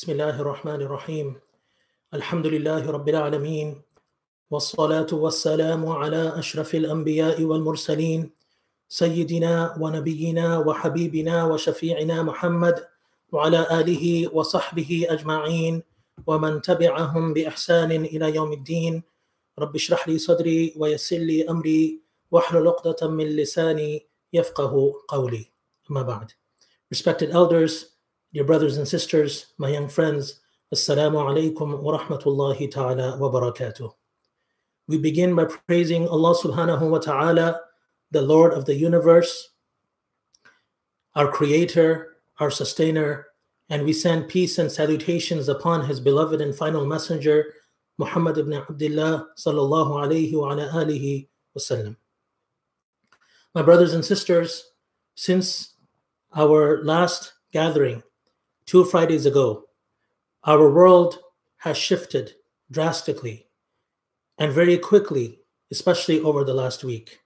بسم الله الرحمن الرحيم الحمد لله رب العالمين والصلاة والسلام على أشرف الأنبياء والمرسلين سيدنا ونبينا وحبيبنا وشفيعنا محمد وعلى آله وصحبه أجمعين ومن تبعهم بإحسان إلى يوم الدين رب اشرح لي صدري ويسر لي أمري واحلل عقدة من لساني يفقه قولي أما بعد Respected elders, dear brothers and sisters, my young friends, Assalamu alaikum wa rahmatullahi ta'ala wa barakatuh. We begin by praising Allah subhanahu wa ta'ala, the Lord of the universe, our creator, our sustainer, and we send peace and salutations upon his beloved and final messenger, Muhammad ibn Abdullah sallallahu alayhi wa ala alihi wasallam. My brothers and sisters, since our last gathering two Fridays ago, our world has shifted drastically and very quickly, especially over the last week.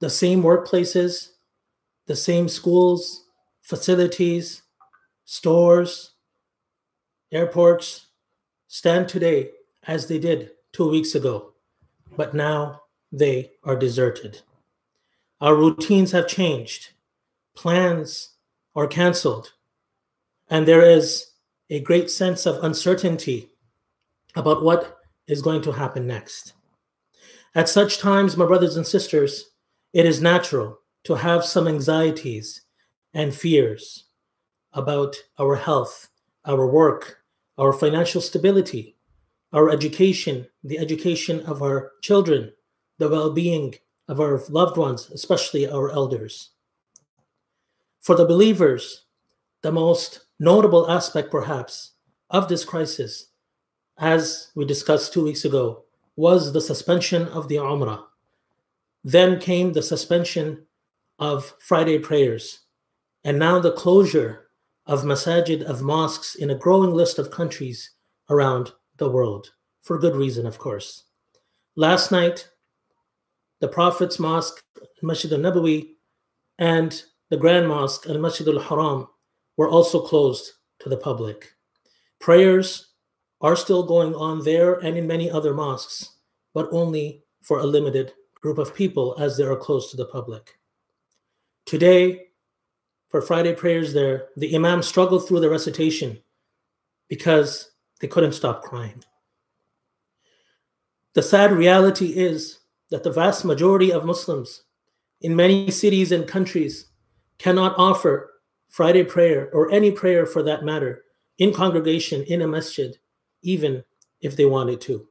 The same workplaces, the same schools, facilities, stores, airports stand today as they did two weeks ago, but now they are deserted. Our routines have changed plans are canceled, and there is a great sense of uncertainty about what is going to happen next. At such times, my brothers and sisters, it is natural to have some anxieties and fears about our health, our work, our financial stability, our education, the education of our children, the well being of our loved ones, especially our elders. For the believers, the most notable aspect, perhaps, of this crisis, as we discussed two weeks ago, was the suspension of the Umrah. Then came the suspension of Friday prayers, and now the closure of masajid, of mosques in a growing list of countries around the world, for good reason, of course. Last night, the Prophet's Mosque, Masjid al Nabawi, and the Grand Mosque and Masjid al Haram were also closed to the public. Prayers are still going on there and in many other mosques, but only for a limited group of people as they are closed to the public. Today, for Friday prayers there, the Imam struggled through the recitation because they couldn't stop crying. The sad reality is that the vast majority of Muslims in many cities and countries cannot offer Friday prayer or any prayer for that matter in congregation in a masjid, even if they wanted to.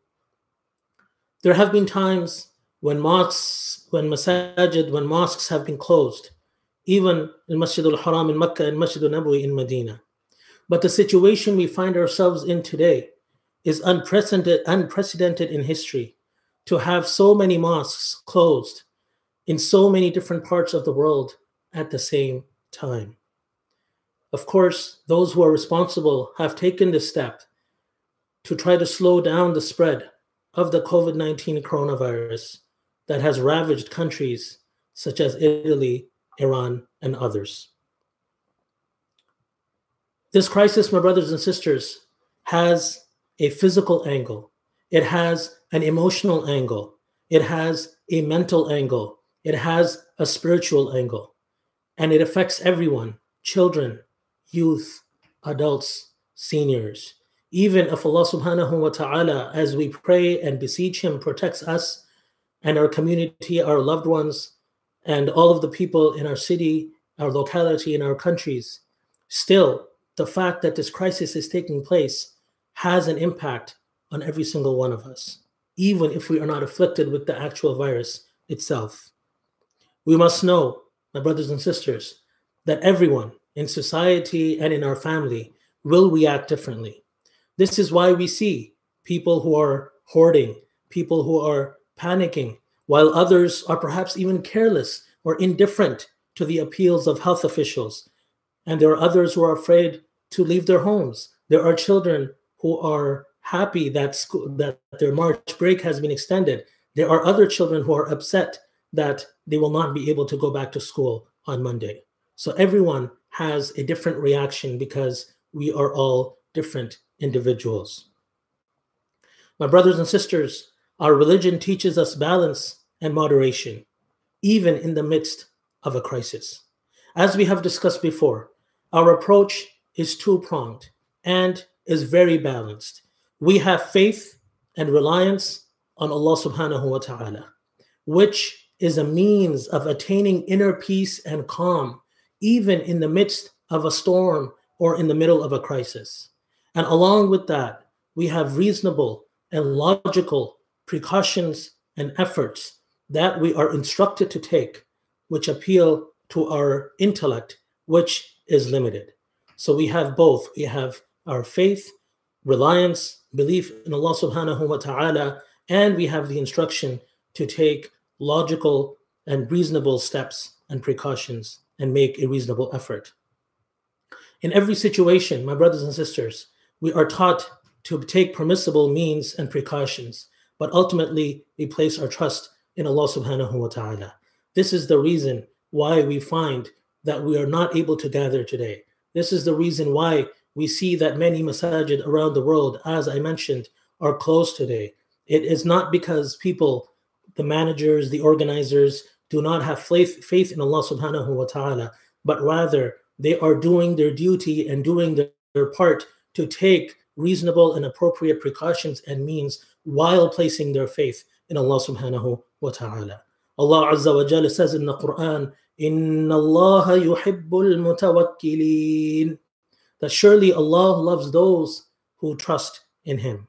There have been times when mosques, when masajid, when mosques have been closed, even in Masjid al Haram in Mecca and Masjid al Nabawi in Medina. But the situation we find ourselves in today is unprecedented, unprecedented in history to have so many mosques closed in so many different parts of the world at the same time. Of course, those who are responsible have taken this step to try to slow down the spread of the COVID 19 coronavirus that has ravaged countries such as Italy, Iran, and others. This crisis, my brothers and sisters, has a physical angle, it has an emotional angle, it has a mental angle, it has a spiritual angle. And it affects everyone children, youth, adults, seniors. Even if Allah subhanahu wa ta'ala, as we pray and beseech Him, protects us and our community, our loved ones, and all of the people in our city, our locality, in our countries, still, the fact that this crisis is taking place has an impact on every single one of us, even if we are not afflicted with the actual virus itself. We must know my brothers and sisters, that everyone in society and in our family will react differently. This is why we see people who are hoarding, people who are panicking, while others are perhaps even careless or indifferent to the appeals of health officials. And there are others who are afraid to leave their homes. There are children who are happy that school, that their March break has been extended. There are other children who are upset that they will not be able to go back to school on Monday. So everyone has a different reaction because we are all different individuals. My brothers and sisters, our religion teaches us balance and moderation, even in the midst of a crisis. As we have discussed before, our approach is two pronged and is very balanced. We have faith and reliance on Allah subhanahu wa ta'ala, which is a means of attaining inner peace and calm, even in the midst of a storm or in the middle of a crisis. And along with that, we have reasonable and logical precautions and efforts that we are instructed to take, which appeal to our intellect, which is limited. So we have both. We have our faith, reliance, belief in Allah subhanahu wa ta'ala, and we have the instruction to take logical and reasonable steps and precautions and make a reasonable effort. In every situation, my brothers and sisters, we are taught to take permissible means and precautions, but ultimately we place our trust in Allah subhanahu wa ta'ala. This is the reason why we find that we are not able to gather today. This is the reason why we see that many masajid around the world, as I mentioned, are closed today. It is not because people, the managers, the organizers, do not have faith, faith in Allah subhanahu wa ta'ala, but rather they are doing their duty and doing their, their part to take reasonable and appropriate precautions and means while placing their faith in Allah subhanahu wa ta'ala. Allah Azza wa Jalla says in the Quran, إِنَّ اللَّهَ يُحِبُّ الْمُتَوَكِّلِينَ That surely Allah loves those who trust in Him.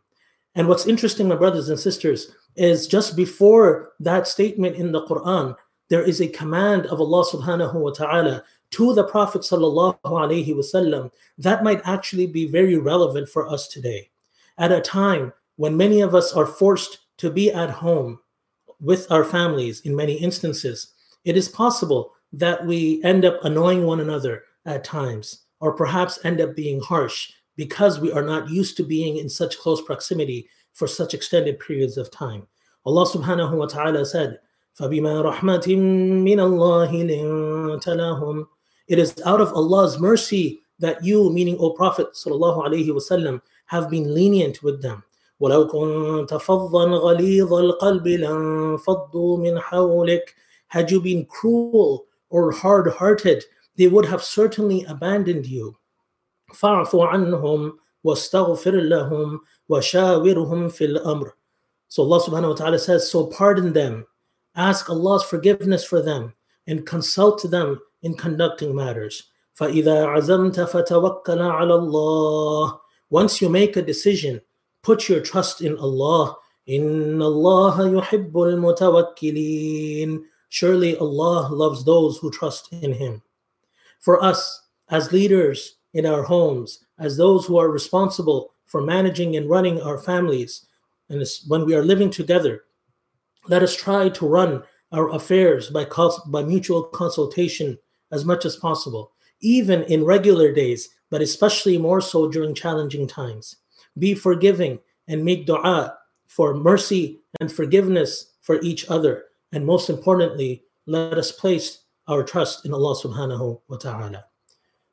And what's interesting, my brothers and sisters, is just before that statement in the Quran, there is a command of Allah subhanahu wa ta'ala to the Prophet sallallahu alaihi wasallam that might actually be very relevant for us today. At a time when many of us are forced to be at home with our families in many instances, it is possible that we end up annoying one another at times, or perhaps end up being harsh because we are not used to being in such close proximity for such extended periods of time. Allah subhanahu wa ta'ala said, فَبِمَا رَحْمَةٍ مِّنَ اللَّهِ لِنْتَ لَهُمْ It is out of Allah's mercy that you, meaning O Prophet sallallahu alaihi wasallam, have been lenient with them. ولو كنت فظا غليظ القلب لانفضوا من حولك Had you been cruel or hard-hearted, they would have certainly abandoned you. فاعف عنهم واستغفر لهم وشاورهم في الأمر So Allah subhanahu wa ta'ala says, so pardon them, ask Allah's forgiveness for them, and consult them in conducting matters. فَإِذَا عَزَمْتَ فَتَوَكَّلَ عَلَى اللَّهِ Once you make a decision, Put your trust in Allah. إِنَّ اللَّهَ يُحِبُّ الْمُتَوَكِّلِينَ Surely Allah loves those who trust in Him. For us, as leaders in our homes, as those who are responsible for managing and running our families, and when we are living together, let us try to run our affairs by, by mutual consultation as much as possible, even in regular days, but especially more so during challenging times be forgiving and make dua for mercy and forgiveness for each other. And most importantly, let us place our trust in Allah subhanahu wa ta'ala.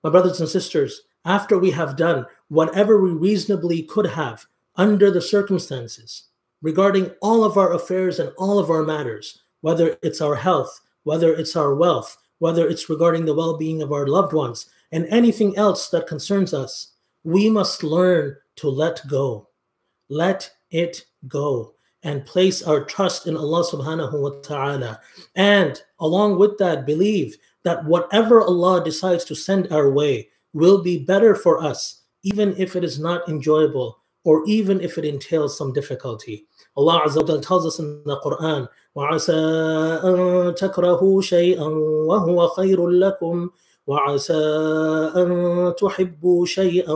My brothers and sisters, after we have done whatever we reasonably could have under the circumstances regarding all of our affairs and all of our matters, whether it's our health, whether it's our wealth, whether it's regarding the well being of our loved ones, and anything else that concerns us, we must learn to let go. Let it go and place our trust in Allah subhanahu wa ta'ala. And along with that, believe that whatever Allah decides to send our way will be better for us, even if it is not enjoyable or even if it entails some difficulty. Allah Azza wa tells us in the Quran, وَعَسَىٰ أَن تَكْرَهُوا شَيْئًا وَهُوَ خَيْرٌ لَكُمْ وعسى أن تحبوا شيئا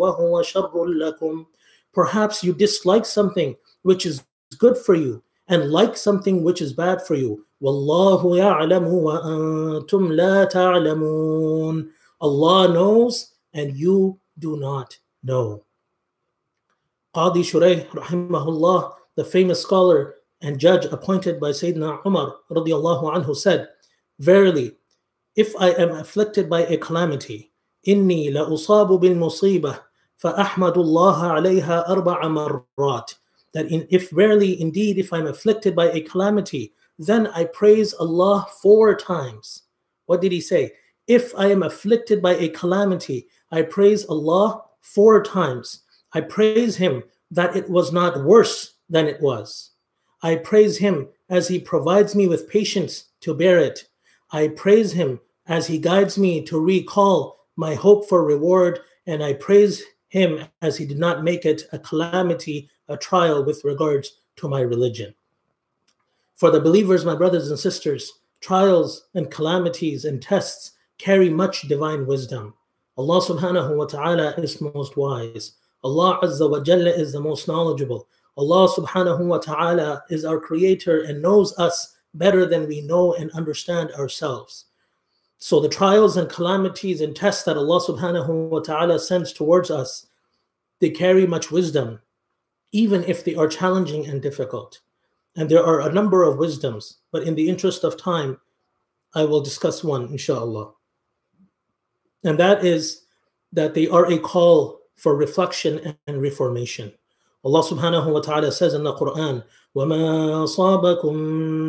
وهو شر لكم Perhaps you dislike something which is good for you and like something which is bad for you. والله يعلم وأنتم لا تعلمون Allah knows and you do not know. Qadi Shurayh rahimahullah, the famous scholar and judge appointed by Sayyidina Umar radiallahu anhu said, Verily, if I am afflicted by a calamity, إني لأصاب بالمصيبة فأحمد الله عليها أربع مرات that in, if verily indeed if I'm afflicted by a calamity then I praise Allah four times what did he say if I am afflicted by a calamity I praise Allah four times I praise him that it was not worse than it was I praise him as he provides me with patience to bear it I praise him as he guides me to recall my hope for reward and I praise him as he did not make it a calamity, a trial with regards to my religion. For the believers, my brothers and sisters, trials and calamities and tests carry much divine wisdom. Allah subhanahu wa ta'ala is most wise. Allah azza wa jalla is the most knowledgeable. Allah subhanahu wa ta'ala is our creator and knows us better than we know and understand ourselves. So the trials and calamities and tests that Allah subhanahu wa ta'ala sends towards us, they carry much wisdom, even if they are challenging and difficult. And there are a number of wisdoms, but in the interest of time, I will discuss one, inshallah. And that is that they are a call for reflection and reformation. Allah subhanahu wa ta'ala says in the Quran, وما أصابكم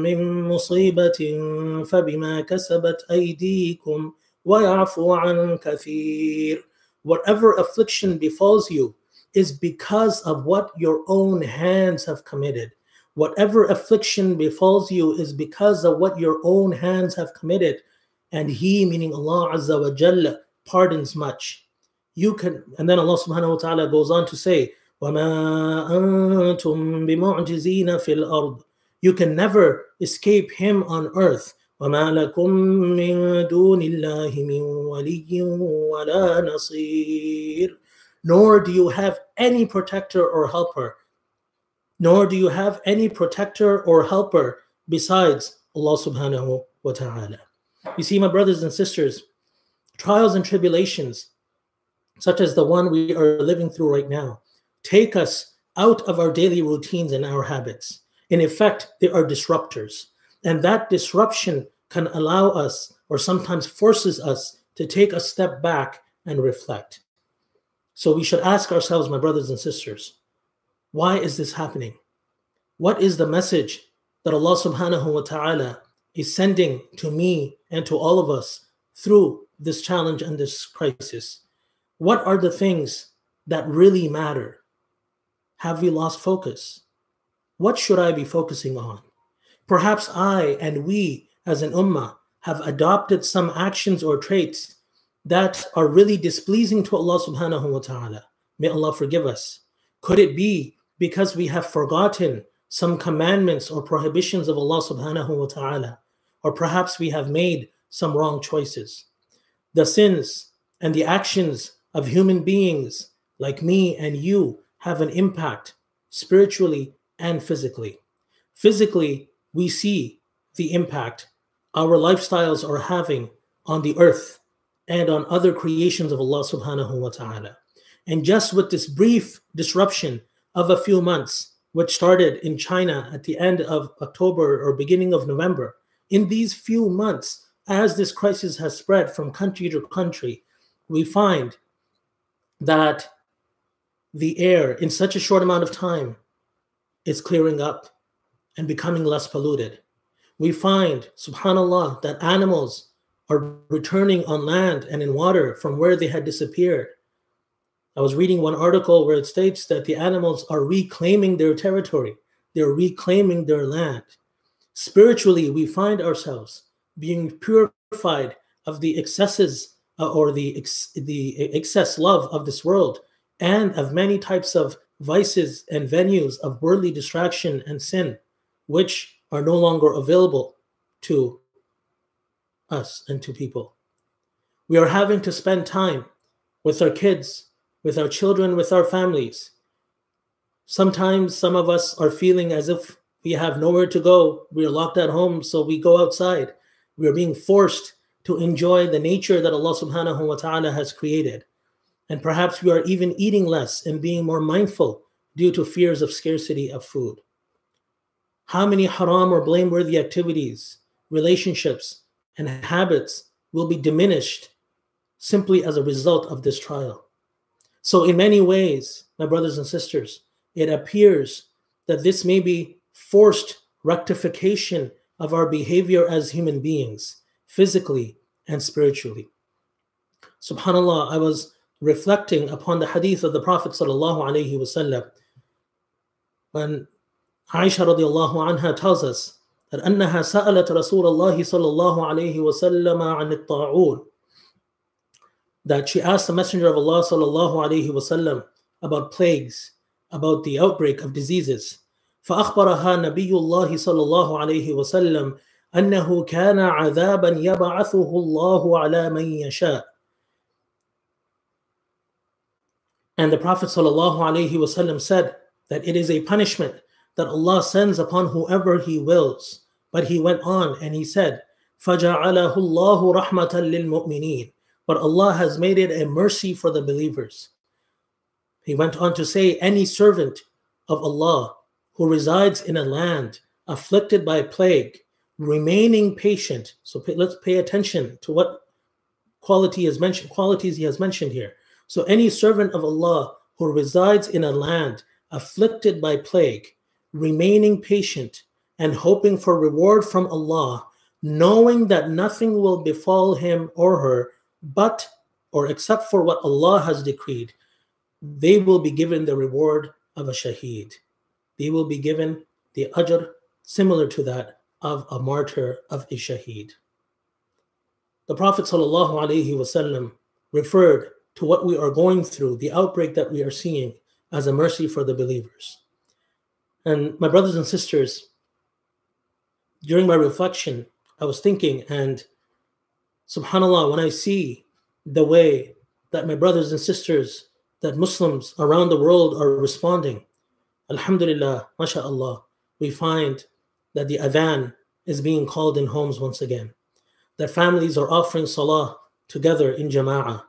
من مصيبة فبما كسبت أيديكم ويعفو عن كثير Whatever affliction befalls you is because of what your own hands have committed. Whatever affliction befalls you is because of what your own hands have committed. And He, meaning Allah Azza wa Jalla, pardons much. You can, and then Allah subhanahu wa ta'ala goes on to say, وَمَا أَنْتُمْ بِمُعْجِزِينَ فِي الْأَرْضِ You can never escape him on earth. وَمَا لَكُمْ مِنْ دُونِ اللَّهِ مِنْ وَلِيٍّ وَلَا نَصِيرٍ Nor do you have any protector or helper. Nor do you have any protector or helper besides Allah subhanahu wa ta'ala. You see, my brothers and sisters, trials and tribulations, such as the one we are living through right now, take us out of our daily routines and our habits. In effect, they are disruptors. And that disruption can allow us, or sometimes forces us, to take a step back and reflect. So we should ask ourselves, my brothers and sisters, why is this happening? What is the message that Allah subhanahu wa ta'ala is sending to me and to all of us through this challenge and this crisis? What are the things that really matter? Have we lost focus? What should I be focusing on? Perhaps I and we as an ummah have adopted some actions or traits that are really displeasing to Allah subhanahu wa ta'ala. May Allah forgive us. Could it be because we have forgotten some commandments or prohibitions of Allah subhanahu wa ta'ala? Or perhaps we have made some wrong choices. The sins and the actions of human beings like me and you have an impact spiritually and physically. Physically, we see the impact our lifestyles are having on the earth and on other creations of Allah subhanahu wa ta'ala. And just with this brief disruption of a few months, which started in China at the end of October or beginning of November, in these few months, as this crisis has spread from country to country, we find that the air in such a short amount of time is clearing up and becoming less polluted. We find, subhanAllah, that animals are returning on land and in water from where they had disappeared. I was reading one article where it states that the animals are reclaiming their territory, they're reclaiming their land. Spiritually, we find ourselves being purified of the excesses uh, or the, ex- the excess love of this world and of many types of vices and venues of worldly distraction and sin, which are no longer available to us and to people. We are having to spend time with our kids, with our children, with our families. Sometimes some of us are feeling as if we have nowhere to go. We are locked at home, so we go outside. We are being forced to enjoy the nature that Allah subhanahu wa ta'ala has created. And perhaps we are even eating less and being more mindful due to fears of scarcity of food. How many haram or blameworthy activities, relationships, and habits will be diminished simply as a result of this trial? So, in many ways, my brothers and sisters, it appears that this may be forced rectification of our behavior as human beings, physically and spiritually. Subhanallah, I was reflecting upon the hadith of the Prophet sallallahu alaihi wasallam when Aisha radiallahu anha tells us that أنها سألت رسول الله صلى الله عليه وسلم عن الطاعون that she asked the Messenger of Allah sallallahu alaihi wasallam about plagues, about the outbreak of diseases. فأخبرها نبي الله صلى الله عليه وسلم أنه كان عذابا يبعثه الله على من يشاء. And the Prophet sallallahu alaihi wasallam said that it is a punishment that Allah sends upon whoever He wills. But He went on and He said, فَجَعَلَهُ اللَّهُ رَحْمَةً لِلْمُؤْمِنِينَ but Allah has made it a mercy for the believers. He went on to say, Any servant of Allah who resides in a land afflicted by plague, remaining patient. So pay, let's pay attention to what quality is mentioned, qualities he has mentioned here. So any servant of Allah who resides in a land afflicted by plague, remaining patient and hoping for reward from Allah, knowing that nothing will befall him or her but or except for what Allah has decreed, they will be given the reward of a shaheed. They will be given the ajr similar to that of a martyr of a shaheed. The Prophet ﷺ referred to what we are going through, the outbreak that we are seeing, as a mercy for the believers. And my brothers and sisters, during my reflection, I was thinking, and subhanallah when i see the way that my brothers and sisters that muslims around the world are responding alhamdulillah mashallah we find that the adhan is being called in homes once again that families are offering salah together in jama'ah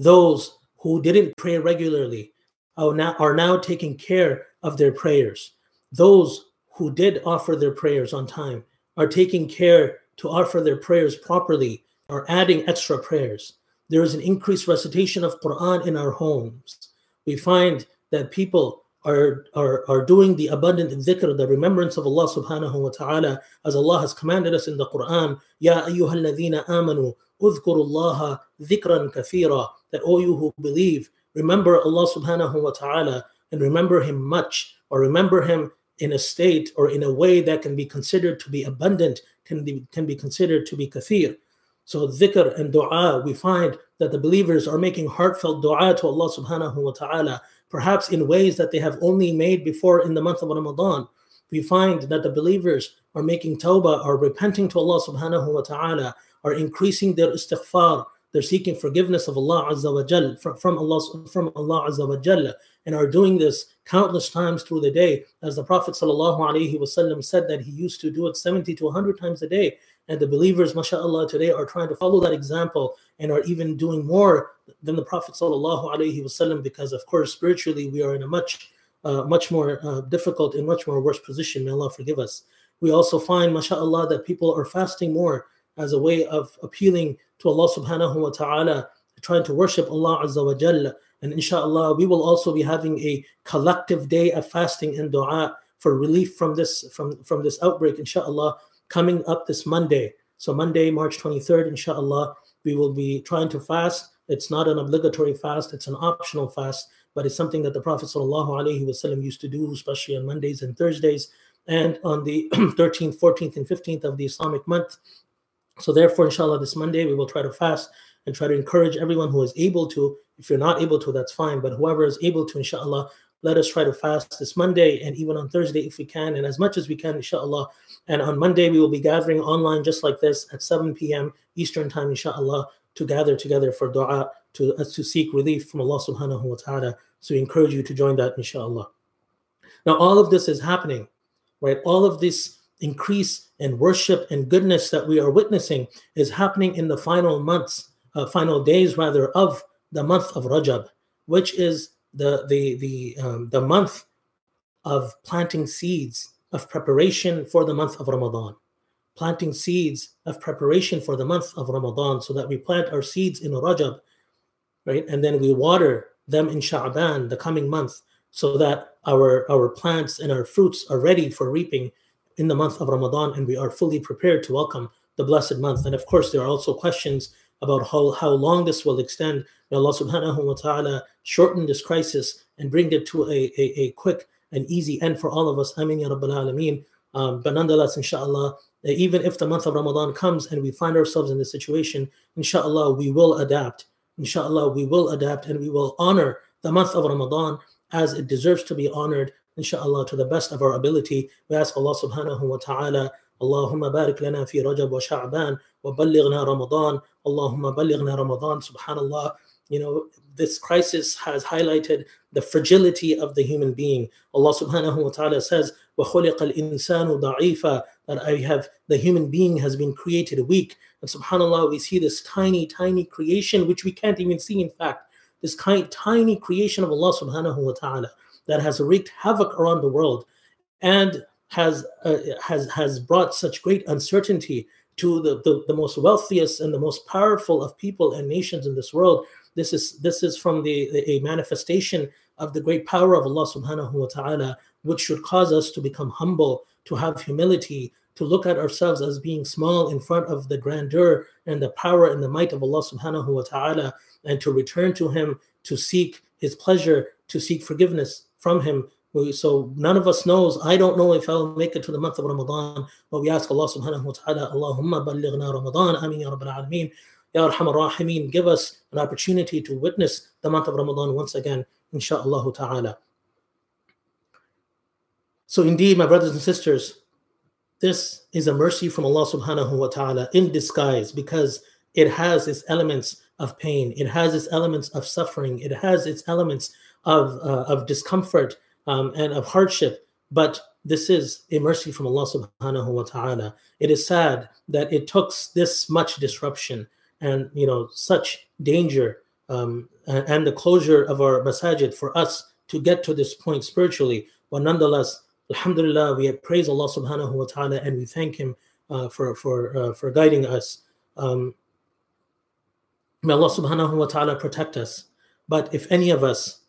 those who didn't pray regularly are now, are now taking care of their prayers those who did offer their prayers on time are taking care to offer their prayers properly are adding extra prayers. There is an increased recitation of Quran in our homes. We find that people are, are, are doing the abundant dhikr, the remembrance of Allah subhanahu wa ta'ala, as Allah has commanded us in the Quran, Ya ayyuhalladhina amanu, udhkurullaha dhikran kathira, that all you who believe, remember Allah subhanahu wa ta'ala and remember Him much, or remember Him in a state or in a way that can be considered to be abundant, can be, can be considered to be kathir. So dhikr and dua, we find that the believers are making heartfelt dua to Allah subhanahu wa ta'ala, perhaps in ways that they have only made before in the month of Ramadan. We find that the believers are making tawbah, are repenting to Allah subhanahu wa ta'ala, are increasing their istighfar, they're seeking forgiveness of Allah Azza wa Jal, from Allah from Allah Azza wa Jal, and are doing this countless times through the day. As the Prophet sallallahu alaihi wasallam said that he used to do it 70 to 100 times a day. And the believers, mashallah, today are trying to follow that example and are even doing more than the Prophet wasallam because, of course, spiritually we are in a much, uh, much more uh, difficult and much more worse position. May Allah forgive us. We also find, mashallah, that people are fasting more as a way of appealing to Allah subhanahu wa ta'ala, trying to worship Allah azza wa jalla. And inshallah, we will also be having a collective day of fasting and dua for relief from this from, from this outbreak, inshallah, coming up this Monday. So Monday, March 23rd, inshallah, we will be trying to fast. It's not an obligatory fast, it's an optional fast, but it's something that the Prophet ﷺ used to do, especially on Mondays and Thursdays, and on the 13th, 14th, and 15th of the Islamic month. So therefore, inshallah, this Monday we will try to fast and try to encourage everyone who is able to. If you're not able to, that's fine. But whoever is able to, inshallah, let us try to fast this Monday and even on Thursday if we can, and as much as we can, inshallah. And on Monday, we will be gathering online just like this at 7 p.m. Eastern Time, inshallah, to gather together for dua, to, uh, to seek relief from Allah subhanahu wa ta'ala. So we encourage you to join that, inshallah. Now, all of this is happening, right? All of this increase in worship and goodness that we are witnessing is happening in the final months, uh, final days rather, of the month of Rajab, which is the the the um, the month of planting seeds of preparation for the month of Ramadan, planting seeds of preparation for the month of Ramadan, so that we plant our seeds in Rajab, right, and then we water them in Sha'ban, the coming month, so that our, our plants and our fruits are ready for reaping in the month of Ramadan and we are fully prepared to welcome the blessed month. And of course, there are also questions about how, how long this will extend. May Allah subhanahu wa ta'ala shorten this crisis and bring it to a, a, a quick and easy end for all of us. Ameen ya Rabbil Alameen. Um, but nonetheless, inshallah, even if the month of Ramadan comes and we find ourselves in this situation, inshallah, we will adapt. Inshallah, we will adapt and we will honor the month of Ramadan as it deserves to be honored, inshallah, to the best of our ability. We ask Allah subhanahu wa ta'ala اللهم بارك لنا في رجب وشعبان وبلغنا رمضان اللهم بلغنا رمضان سبحان الله you know this crisis has highlighted the fragility of the human being Allah subhanahu wa ta'ala says وَخُلِقَ الْإِنسَانُ ضَعِيفًا that I have the human being has been created weak and subhanallah we see this tiny tiny creation which we can't even see in fact this kind tiny creation of Allah subhanahu wa ta'ala that has wreaked havoc around the world and has uh, has has brought such great uncertainty to the, the, the most wealthiest and the most powerful of people and nations in this world. This is this is from the, the, a manifestation of the great power of Allah subhanahu wa ta'ala, which should cause us to become humble, to have humility, to look at ourselves as being small in front of the grandeur and the power and the might of Allah subhanahu wa ta'ala, and to return to Him to seek His pleasure, to seek forgiveness from Him, so none of us knows. I don't know if I'll make it to the month of Ramadan, but we ask Allah subhanahu wa ta'ala, Allahumma ballighna Ramadan, Ameen Ya Rabbil Alameen. Ya Arhamar Rahimeen, give us an opportunity to witness the month of Ramadan once again, insha'Allah ta'ala. So indeed, my brothers and sisters, this is a mercy from Allah subhanahu wa ta'ala in disguise because it has its elements of pain, it has its elements of suffering, it has its elements of, uh, of discomfort, um, and of hardship, but this is a mercy from Allah subhanahu wa ta'ala. It is sad that it took this much disruption and you know such danger um, and, the closure of our masajid for us to get to this point spiritually. But nonetheless, Alhamdulillah, we praise Allah subhanahu wa ta'ala and we thank Him uh, for for uh, for guiding us. Um, may Allah subhanahu wa ta'ala protect us. But if any of us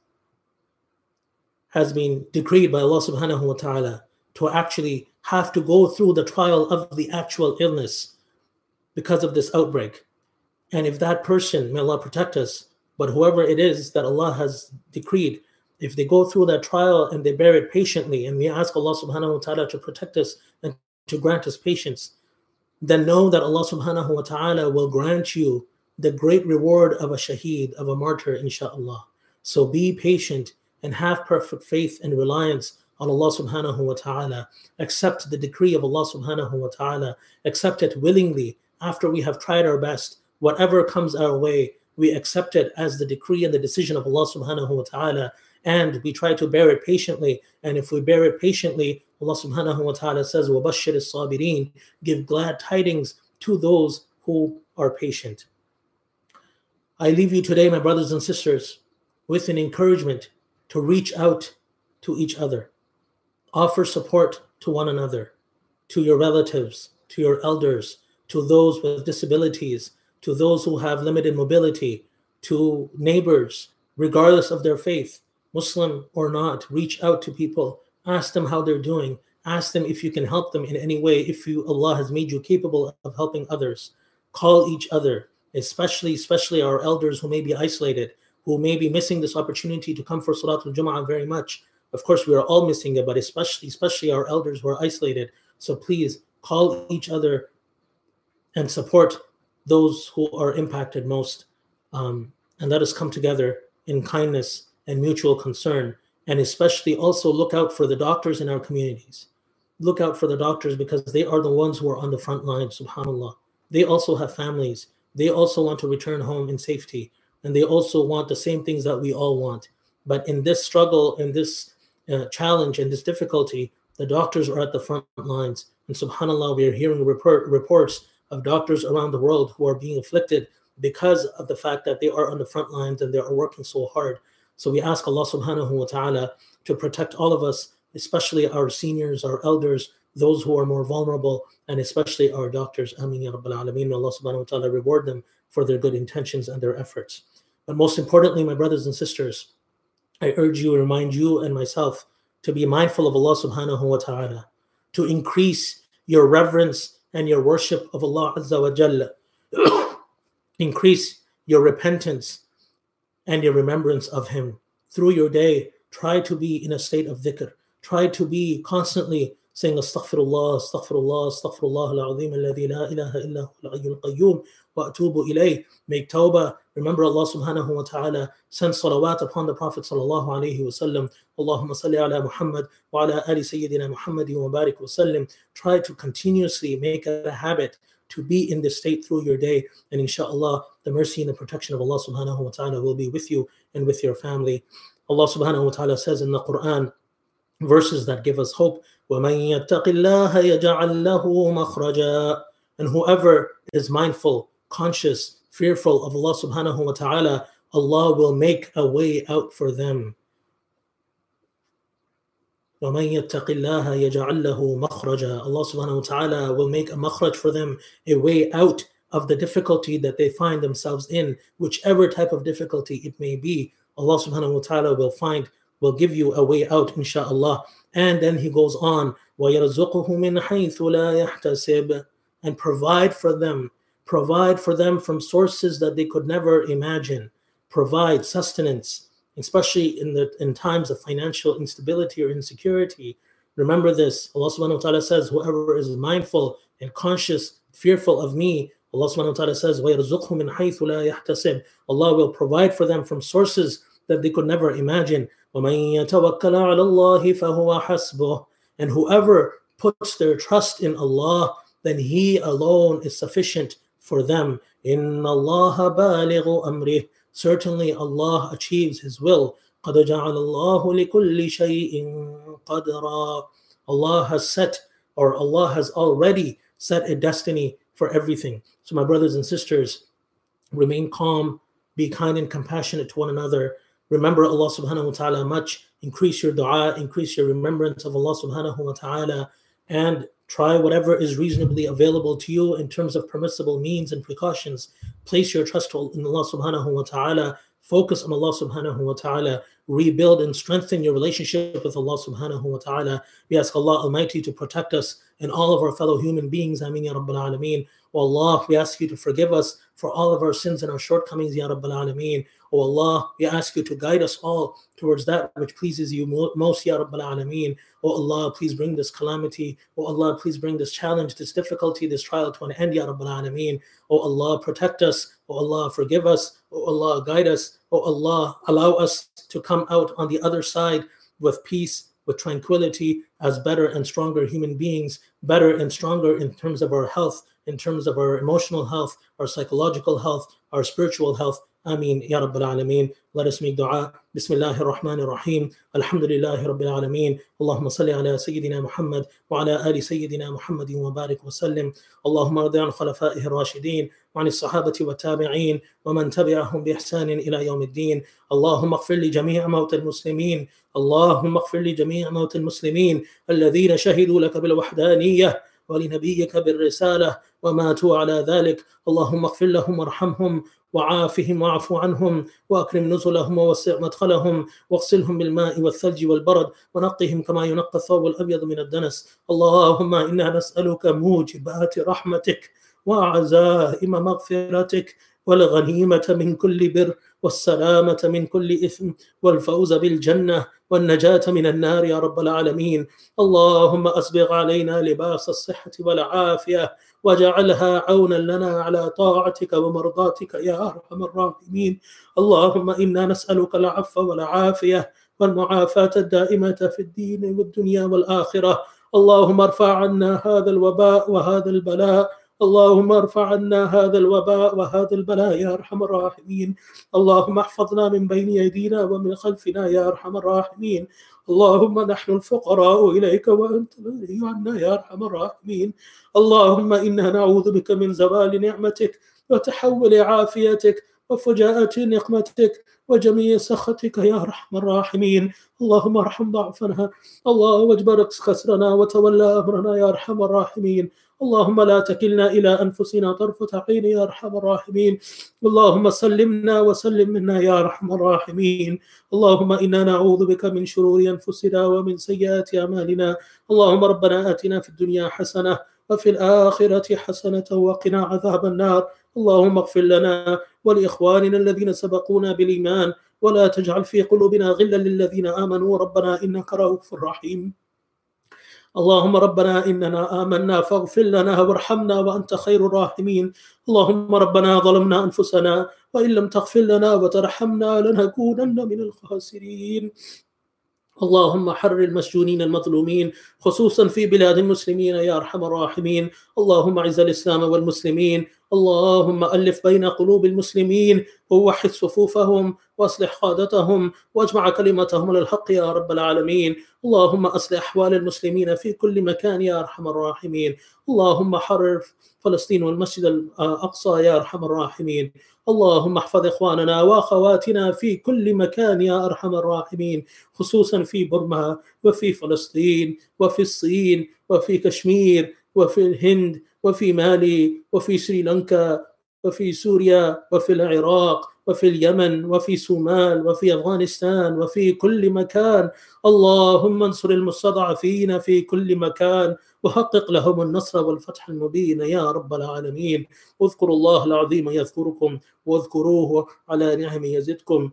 has been decreed by Allah subhanahu wa ta'ala to actually have to go through the trial of the actual illness because of this outbreak. And if that person, may Allah protect us, but whoever it is that Allah has decreed, if they go through that trial and they bear it patiently, and we ask Allah subhanahu wa ta'ala to protect us and to grant us patience, then know that Allah subhanahu wa ta'ala will grant you the great reward of a shaheed, of a martyr, inshallah. So be patient and have perfect faith and reliance on Allah subhanahu wa ta'ala, accept the decree of Allah subhanahu wa ta'ala, accept it willingly after we have tried our best. Whatever comes our way, we accept it as the decree and the decision of Allah subhanahu wa ta'ala, and we try to bear it patiently. And if we bear it patiently, Allah subhanahu wa ta'ala says, وَبَشِّرِ الصَّابِرِينَ Give glad tidings to those who are patient. I leave you today, my brothers and sisters, with an encouragement to reach out to each other, offer support to one another, to your relatives, to your elders, to those with disabilities, to those who have limited mobility, to neighbors, regardless of their faith, Muslim or not, reach out to people, ask them how they're doing, ask them if you can help them in any way, if you Allah has made you capable of helping others. Call each other, especially especially our elders who may be isolated who may be missing this opportunity to come for Salatul Jum'ah very much. Of course, we are all missing it, but especially, especially our elders who are isolated. So please call each other and support those who are impacted most. Um, and let us come together in kindness and mutual concern. And especially also look out for the doctors in our communities. Look out for the doctors because they are the ones who are on the front line, subhanAllah. They also have families. They also want to return home in safety and they also want the same things that we all want. But in this struggle, in this uh, challenge, in this difficulty, the doctors are at the front lines. And subhanAllah, we are hearing report, reports of doctors around the world who are being afflicted because of the fact that they are on the front lines and they are working so hard. So we ask Allah subhanahu wa ta'ala to protect all of us, especially our seniors, our elders, those who are more vulnerable, and especially our doctors. Ameen ya Rabbil Alameen. Allah subhanahu wa ta'ala reward them for their good intentions and their efforts. But most importantly, my brothers and sisters, I urge you, remind you and myself to be mindful of Allah subhanahu wa ta'ala, to increase your reverence and your worship of Allah Azza wa Jalla. increase your repentance and your remembrance of Him. Through your day, try to be in a state of dhikr. Try to be constantly saying astaghfirullah, astaghfirullah, astaghfirullah al-azim alladhi la ilaha illa hu al qayyum wa atubu ilayh. Make tawbah. Remember Allah subhanahu wa ta'ala. Send salawat upon the Prophet sallallahu alayhi wa sallam. Allahumma salli ala Muhammad wa ala ali sayyidina Muhammad wa barik wa sallim. Try to continuously make it a habit to be in this state through your day. And inshallah, the mercy and the protection of Allah subhanahu wa ta'ala will be with you and with your family. Allah subhanahu wa ta'ala says in the Quran, verses that give us hope. وَمَن يَتَّقِ اللَّهَ يَجْعَل لَّهُ مَخْرَجًا And whoever is mindful, conscious, fearful of Allah subhanahu wa ta'ala, Allah will make a way out for them. وَمَن يَتَّقِ اللَّهَ يَجْعَل لَّهُ مَخْرَجًا Allah subhanahu wa ta'ala will make a makhraj for them, a way out of the difficulty that they find themselves in, whichever type of difficulty it may be. Allah subhanahu wa ta'ala will find will give you a way out, inshallah. And then he goes on, وَيَرْزُقُهُ مِنْ حَيْثُ لَا يَحْتَسِبُ And provide for them, provide for them from sources that they could never imagine. Provide sustenance, especially in the in times of financial instability or insecurity. Remember this. Allah subhanahu wa ta'ala says, Whoever is mindful and conscious, fearful of me, Allah subhanahu wa ta'ala says, وَيَرْزُقْهُ مِنْ حَيْثُ لَا يَحْتَسِبُ Allah will provide for them from sources that they could never imagine. وَمَن يَتَوَكَّلَ عَلَى اللَّهِ فَهُوَ حَسْبُهُ And whoever puts their trust in Allah, then He alone is sufficient for them. إِنَّ اللَّهَ بَالِغُ أَمْرِهِ Certainly Allah achieves His will. قَدْ جَعَلَ اللَّهُ لِكُلِّ شَيْءٍ قَدْرًا Allah has set, or Allah has already set a destiny for everything. So my brothers and sisters, remain calm, be kind and compassionate to one another, remember Allah subhanahu wa ta'ala much, increase your dua, increase your remembrance of Allah subhanahu wa ta'ala, and try whatever is reasonably available to you in terms of permissible means and precautions. Place your trust in Allah subhanahu wa ta'ala, focus on Allah subhanahu wa ta'ala, rebuild and strengthen your relationship with Allah subhanahu wa ta'ala. We ask Allah Almighty to protect us and all of our fellow human beings. Ameen ya Rabbil Alameen. O Allah, we ask you to forgive us for all of our sins and our shortcomings, Ya Rabbil Alameen. O Allah, we ask you to guide us all towards that which pleases you most, Ya Rabbil Alameen. O Allah, please bring this calamity. O Allah, please bring this challenge, this difficulty, this trial to an end, Ya Rabbil Alameen. O Allah, protect us. O Allah, forgive us. O Allah, guide us. O Allah, allow us to come out on the other side with peace, with tranquility, as better and stronger human beings, better and stronger in terms of our health, in terms of our emotional health, our psychological health, our spiritual health. آمين. يا رب العالمين. Let us make بسم الله الرحمن الرحيم الحمد لله رب العالمين اللهم صل على سيدنا محمد وعلى آل سيدنا محمد وبارك وسلم اللهم ارض عن خلفائه الراشدين وعن الصحابة والتابعين ومن تبعهم بإحسان إلى يوم الدين اللهم اغفر لجميع موتى المسلمين اللهم اغفر لجميع موتى المسلمين الذين شهدوا لك بالوحدانية ولنبيك بالرسالة وماتوا على ذلك. اللهم اغفر لهم وارحمهم وعافهم واعف عنهم وأكرم نزلهم ووسع مدخلهم واغسلهم بالماء والثلج والبرد ونقهم كما ينقى الثوب الأبيض من الدنس. اللهم إنا نسألك موجبات رحمتك وعزائم مغفرتك والغنيمة من كل بر والسلامة من كل إثم والفوز بالجنة والنجاة من النار يا رب العالمين. اللهم اسبغ علينا لباس الصحة والعافية واجعلها عونا لنا على طاعتك ومرضاتك يا أرحم الراحمين. اللهم إنا نسألك العفو والعافية والمعافاة الدائمة في الدين والدنيا والآخرة. اللهم ارفع عنا هذا الوباء وهذا البلاء اللهم ارفع عنا هذا الوباء وهذا البلاء يا أرحم الراحمين. اللهم احفظنا من بين أيدينا ومن خلفنا يا أرحم الراحمين. اللهم نحن الفقراء إليك وأنت الغني عنا يا أرحم الراحمين. اللهم إنا نعوذ بك من زوال نعمتك وتحول عافيتك وفجاءة نقمتك وجميع سخطك يا أرحم الراحمين. اللهم ارحم ضعفنا. الله واجبر خسرنا وتولى أمرنا يا أرحم الراحمين. اللهم لا تكلنا إلى أنفسنا طرفة عين يا أرحم الراحمين. اللهم سلمنا وسلم منا يا أرحم الراحمين. اللهم إنا نعوذ بك من شرور أنفسنا ومن سيئات أعمالنا. اللهم ربنا آتنا في الدنيا حسنة وفي الآخرة حسنة وقنا عذاب النار. اللهم اغفر لنا ولإخواننا الذين سبقونا بالإيمان. ولا تجعل في قلوبنا غلا للذين آمنوا. ربنا إنك رؤوف رحيم. اللهم ربنا إننا آمنا فاغفر لنا وارحمنا وأنت خير الراحمين. اللهم ربنا ظلمنا أنفسنا وإن لم تغفر لنا وترحمنا لنكونن من الخاسرين. اللهم حرر المسجونين المظلومين خصوصا في بلاد المسلمين يا أرحم الراحمين. اللهم أعز الإسلام والمسلمين. اللهم ألف بين قلوب المسلمين. ووحد صفوفهم. واصلح قادتهم واجمع كلمتهم للحق يا رب العالمين. اللهم أصلح أحوال المسلمين في كل مكان يا أرحم الراحمين. اللهم حرر فلسطين والمسجد الأقصى يا أرحم الراحمين. اللهم احفظ إخواننا وأخواتنا في كل مكان يا أرحم الراحمين خصوصا في برما وفي فلسطين وفي الصين وفي كشمير وفي الهند وفي مالي وفي سريلانكا وفي سوريا وفي العراق. وفي اليمن وفي صومال وفي أفغانستان وفي كل مكان. اللهم انصر المستضعفين في كل مكان وحقق لهم النصر والفتح المبين يا رب العالمين. اذكروا الله العظيم يذكركم واذكروه على نعم يزدكم.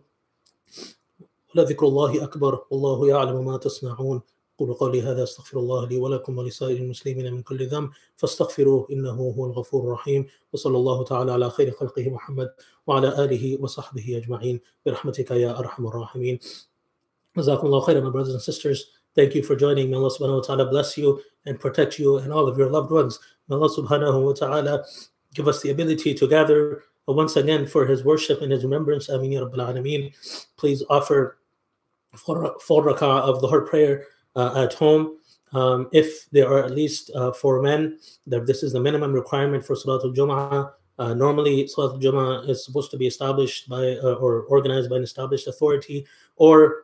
ولذكر الله أكبر والله يعلم ما تصنعون. قولوا قولي هذا استغفر الله لي ولكم ولسائر المسلمين من كل ذنب فاستغفروه انه هو الغفور الرحيم وصلى الله تعالى على خير خلقه محمد وعلى اله وصحبه اجمعين برحمتك يا ارحم الراحمين جزاكم الله خيرا my brothers and sisters Thank you for joining. May Allah subhanahu wa ta'ala bless you and protect you and all of your loved ones. May Allah subhanahu wa ta'ala give us the ability to gather once again for his worship and his remembrance. Ameen ya Rabbil Alameen. Please offer full rak'ah of the heart prayer uh, at home. Um, if there are at least uh, four men, that this is the minimum requirement for Salatul Jum'ah. Uh, normally, Salatul Jum'ah is supposed to be established by uh, or organized by an established authority or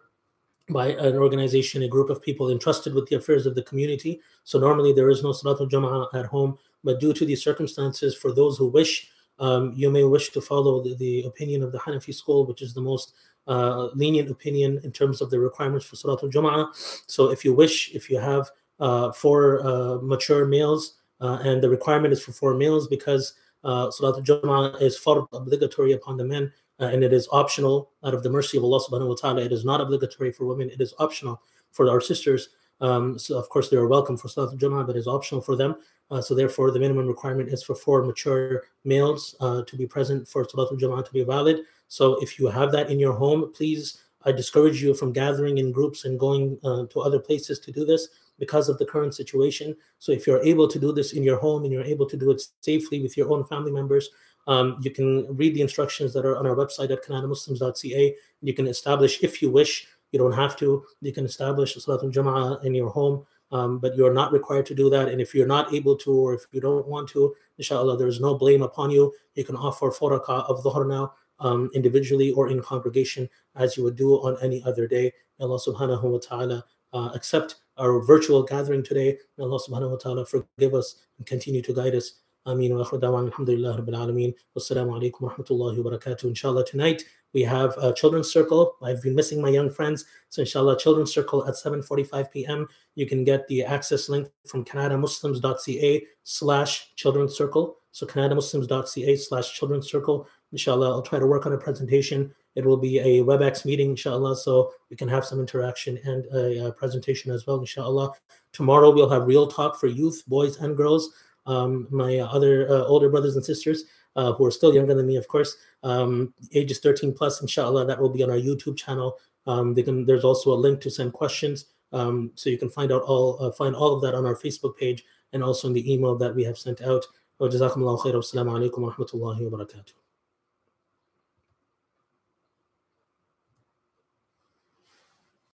by an organization, a group of people entrusted with the affairs of the community. So normally there is no Salatul Jum'ah at home, but due to these circumstances, for those who wish, um, you may wish to follow the, the, opinion of the Hanafi school, which is the most uh, lenient opinion in terms of the requirements for Salatul Jum'ah. So if you wish, if you have uh, four uh, mature males, uh, and the requirement is for four males because uh, Salatul Jum'ah is fard obligatory upon the men, uh, and it is optional out of the mercy of Allah subhanahu wa ta'ala. It is not obligatory for women, it is optional for our sisters. Um, so, of course, they are welcome for Salatul Jummah, but it's optional for them. Uh, so, therefore, the minimum requirement is for four mature males uh, to be present for Salatul Jummah to be valid. So, if you have that in your home, please, I discourage you from gathering in groups and going uh, to other places to do this because of the current situation. So, if you're able to do this in your home and you're able to do it safely with your own family members, um, you can read the instructions that are on our website at canadamuslims.ca. You can establish, if you wish, you don't have to, you can establish Salatul Jama'ah in your home, um, but you're not required to do that. And if you're not able to, or if you don't want to, inshallah, there's no blame upon you. You can offer four of dhuhr now um, individually or in congregation as you would do on any other day. May Allah subhanahu wa ta'ala uh, accept our virtual gathering today. May Allah subhanahu wa ta'ala forgive us and continue to guide us. Ameen wa akhir alhamdulillah rabbil alameen. Wassalamu alaikum wa rahmatullahi wa barakatuh. Inshallah, tonight we have a children's circle. I've been missing my young friends. So inshallah, children's circle at 7.45 p.m. You can get the access link from canadamuslims.ca slash children's circle. So canadamuslims.ca slash children's circle. Inshallah, I'll try to work on a presentation. It will be a WebEx meeting, inshallah, so we can have some interaction and a, a presentation as well, inshallah. Tomorrow we'll have real talk for youth, boys and girls um, my other uh, older brothers and sisters uh, who are still younger than me, of course, um, ages 13 plus, inshallah, that will be on our YouTube channel. Um, can, there's also a link to send questions. Um, so you can find out all uh, find all of that on our Facebook page and also in the email that we have sent out. Assalamu alaikum wa rahmatullahi wa barakatuh.